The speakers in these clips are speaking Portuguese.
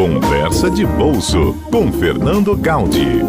Conversa de Bolso com Fernando Gaudi.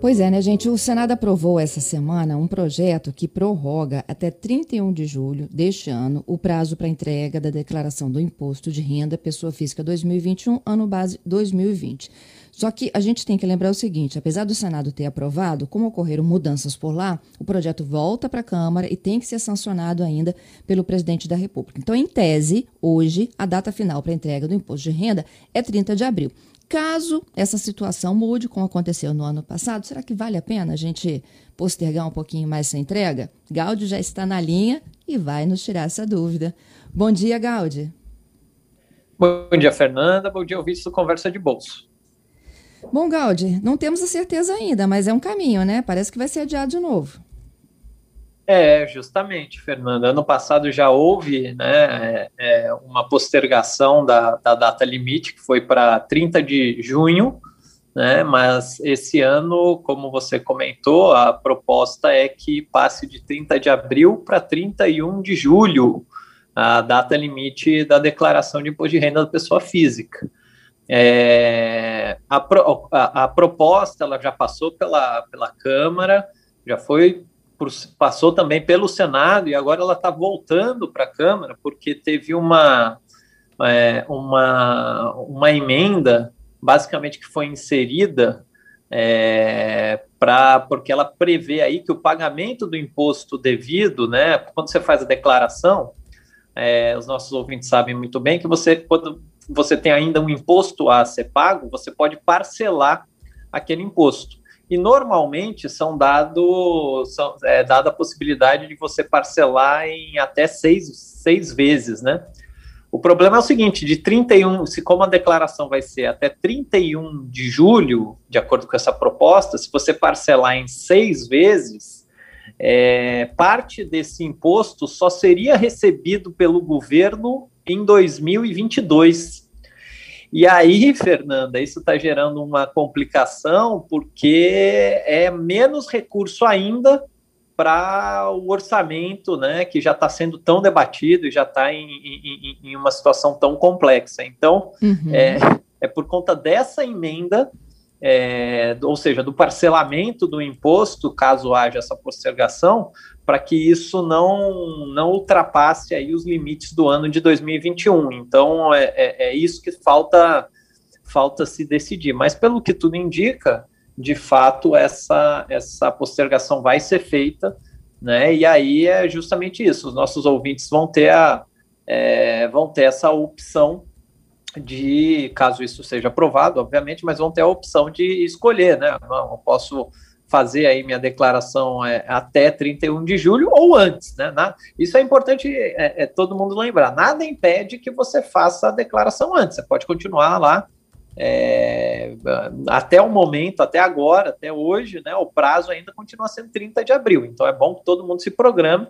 Pois é, né, gente? O Senado aprovou essa semana um projeto que prorroga até 31 de julho deste ano o prazo para entrega da declaração do Imposto de Renda Pessoa Física 2021, ano base 2020. Só que a gente tem que lembrar o seguinte: apesar do Senado ter aprovado, como ocorreram mudanças por lá, o projeto volta para a Câmara e tem que ser sancionado ainda pelo presidente da República. Então, em tese, hoje, a data final para entrega do imposto de renda é 30 de abril. Caso essa situação mude, como aconteceu no ano passado, será que vale a pena a gente postergar um pouquinho mais essa entrega? Gaudi já está na linha e vai nos tirar essa dúvida. Bom dia, Gaudi. Bom dia, Fernanda. Bom dia, ouvintes do Conversa de Bolso. Bom, Gaudi, não temos a certeza ainda, mas é um caminho, né? Parece que vai ser adiado de novo. É, justamente, Fernanda. Ano passado já houve né, é, é uma postergação da, da, data limite, que foi para 30 de junho, né, mas esse ano, como você comentou, a proposta é que passe de 30 de abril para 31 de julho, a data limite da declaração de imposto de renda da pessoa física. É, a, a, a proposta ela já passou pela, pela Câmara, já foi por, passou também pelo Senado e agora ela está voltando para a Câmara porque teve uma, é, uma, uma emenda, basicamente que foi inserida é, porque ela prevê aí que o pagamento do imposto devido, né, quando você faz a declaração, é, os nossos ouvintes sabem muito bem que você, quando você tem ainda um imposto a ser pago, você pode parcelar aquele imposto e normalmente são dado são, é, dada a possibilidade de você parcelar em até seis, seis vezes, né? O problema é o seguinte, de 31, se como a declaração vai ser até 31 de julho, de acordo com essa proposta, se você parcelar em seis vezes, é, parte desse imposto só seria recebido pelo governo em 2022. E aí, Fernanda, isso está gerando uma complicação, porque é menos recurso ainda para o orçamento, né, que já está sendo tão debatido e já está em, em, em, uma situação tão complexa. Então, uhum. é, é por conta dessa emenda é, ou seja, do parcelamento do imposto, caso haja essa postergação, para que isso não, não ultrapasse aí os limites do ano de 2021. Então, é, é, é isso que falta, falta se decidir. Mas, pelo que tudo indica, de fato, essa, essa postergação vai ser feita, né? E aí é justamente isso: os nossos ouvintes vão ter, a, é, vão ter essa opção de, caso isso seja aprovado, obviamente, mas vão ter a opção de escolher, né? Não, eu posso fazer aí minha declaração é, até 31 de julho ou antes, né? Na, isso é importante é, é, todo mundo lembrar. Nada impede que você faça a declaração antes. Você pode continuar lá é, até o momento, até agora, até hoje, né? O prazo ainda continua sendo 30 de abril. Então é bom que todo mundo se programe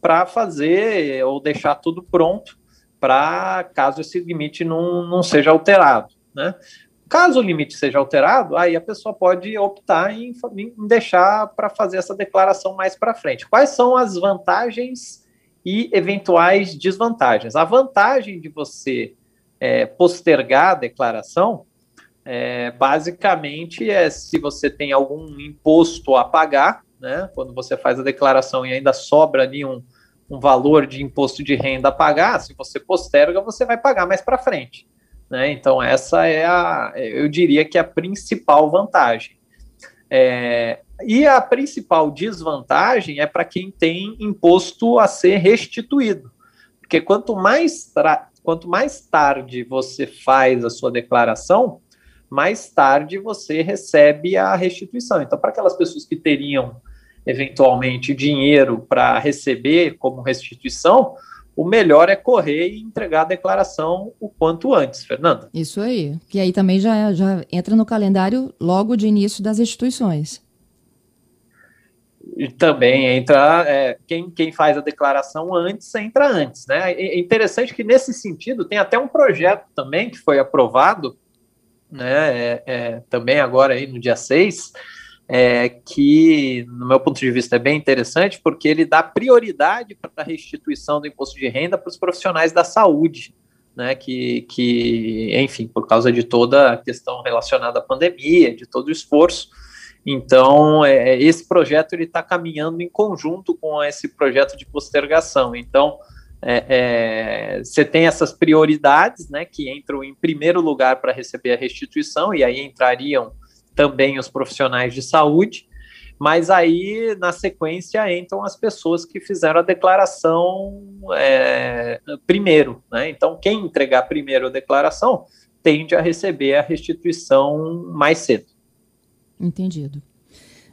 para fazer ou deixar tudo pronto para caso esse limite não, não seja alterado, né? Caso o limite seja alterado, aí a pessoa pode optar em, em deixar para fazer essa declaração mais para frente. Quais são as vantagens e eventuais desvantagens? A vantagem de você é, postergar a declaração, é, basicamente, é se você tem algum imposto a pagar, né? Quando você faz a declaração e ainda sobra ali um, um valor de imposto de renda a pagar, se você posterga, você vai pagar mais para frente. Né? Então, essa é a, eu diria que é a principal vantagem. É, e a principal desvantagem é para quem tem imposto a ser restituído. Porque quanto mais, quanto mais tarde você faz a sua declaração, mais tarde você recebe a restituição. Então, para aquelas pessoas que teriam eventualmente dinheiro para receber como restituição, o melhor é correr e entregar a declaração o quanto antes, Fernanda. Isso aí. Que aí também já, já entra no calendário logo de início das instituições. E também entra é, quem, quem faz a declaração antes entra antes, né? É interessante que nesse sentido tem até um projeto também que foi aprovado, né? É, é, também agora aí no dia 6, é, que, no meu ponto de vista, é bem interessante, porque ele dá prioridade para a restituição do imposto de renda para os profissionais da saúde. né, que, que, enfim, por causa de toda a questão relacionada à pandemia, de todo o esforço, então, é, esse projeto está caminhando em conjunto com esse projeto de postergação. Então, é, é, você tem essas prioridades, né, que entram em primeiro lugar para receber a restituição, e aí entrariam também os profissionais de saúde, mas aí, na sequência, entram as pessoas que fizeram a declaração é, primeiro, né? Então, quem entregar primeiro a declaração tende a receber a restituição mais cedo. Entendido.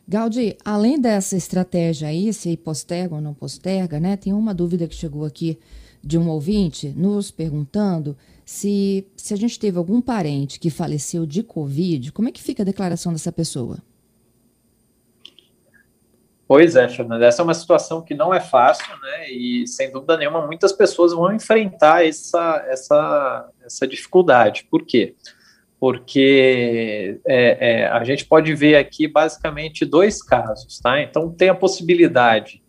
Gaudi, além dessa estratégia aí, se posterga ou não posterga, né? Tem uma dúvida que chegou aqui de um ouvinte nos perguntando se, se a gente teve algum parente que faleceu de Covid, como é que fica a declaração dessa pessoa? Pois é, Fernanda, essa é uma situação que não é fácil, né? E sem dúvida nenhuma, muitas pessoas vão enfrentar essa, essa, essa dificuldade. Por quê? Porque é, é, a gente pode ver aqui basicamente dois casos, tá? Então tem a possibilidade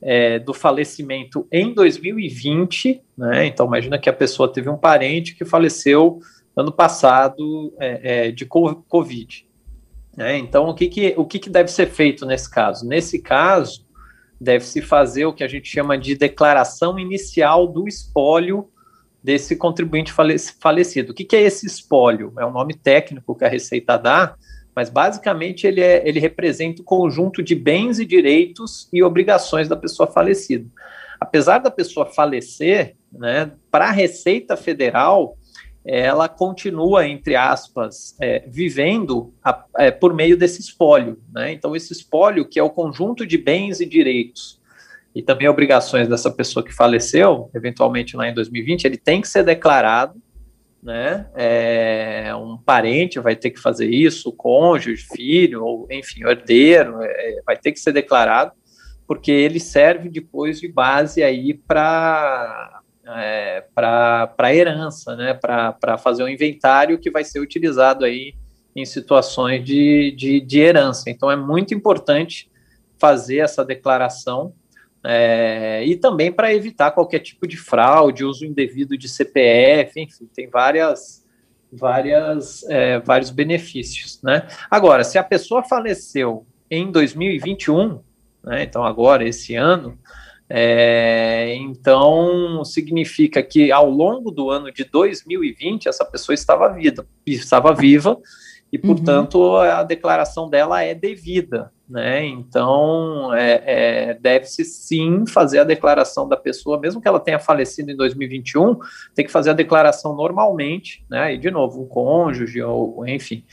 é, do falecimento em 2020, né? Então imagina que a pessoa teve um parente que faleceu ano passado é, é, de COVID. Né? Então o que, que o que, que deve ser feito nesse caso? Nesse caso deve se fazer o que a gente chama de declaração inicial do espólio desse contribuinte falecido. O que, que é esse espólio? É um nome técnico que a Receita dá, mas basicamente ele, é, ele representa o conjunto de bens e direitos e obrigações da pessoa falecida. Apesar da pessoa falecer, né, para a Receita Federal, ela continua, entre aspas, é, vivendo a, é, por meio desse espólio. Né? Então, esse espólio, que é o conjunto de bens e direitos e também obrigações dessa pessoa que faleceu, eventualmente lá em 2020, ele tem que ser declarado, né? É, um parente vai ter que fazer isso, cônjuge, filho, ou enfim, herdeiro, é, vai ter que ser declarado, porque ele serve depois de base aí para é, para herança, né? Para fazer um inventário que vai ser utilizado aí em situações de, de, de herança. Então é muito importante fazer essa declaração é, e também para evitar qualquer tipo de fraude, uso indevido de CPF, enfim, tem várias, várias, é, vários benefícios, né? Agora, se a pessoa faleceu em 2021, né, então agora, esse ano, é, então significa que ao longo do ano de 2020 essa pessoa estava viva, estava viva e, uhum. portanto, uhum. a declaração dela é devida, né? Então, é, é, deve-se sim fazer a declaração da pessoa, mesmo que ela tenha falecido em 2021, tem que fazer a declaração normalmente, né? E, de novo, um cônjuge ou, enfim,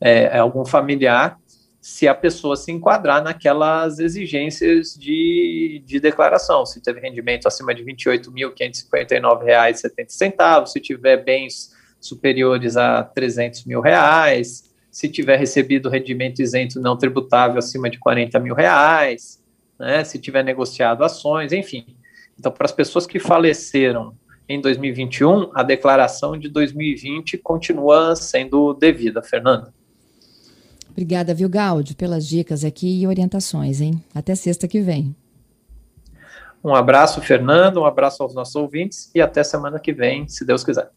é, é algum familiar, se a pessoa se enquadrar naquelas exigências de, de declaração, se teve rendimento acima de R$ 28.559,70, se tiver bens superiores a 300 mil reais, se tiver recebido rendimento isento não tributável acima de 40 mil reais, né, se tiver negociado ações, enfim. Então, para as pessoas que faleceram em 2021, a declaração de 2020 continua sendo devida, Fernanda. Obrigada, viu, Gaudi, pelas dicas aqui e orientações, hein? Até sexta que vem. Um abraço, Fernando, um abraço aos nossos ouvintes e até semana que vem, se Deus quiser.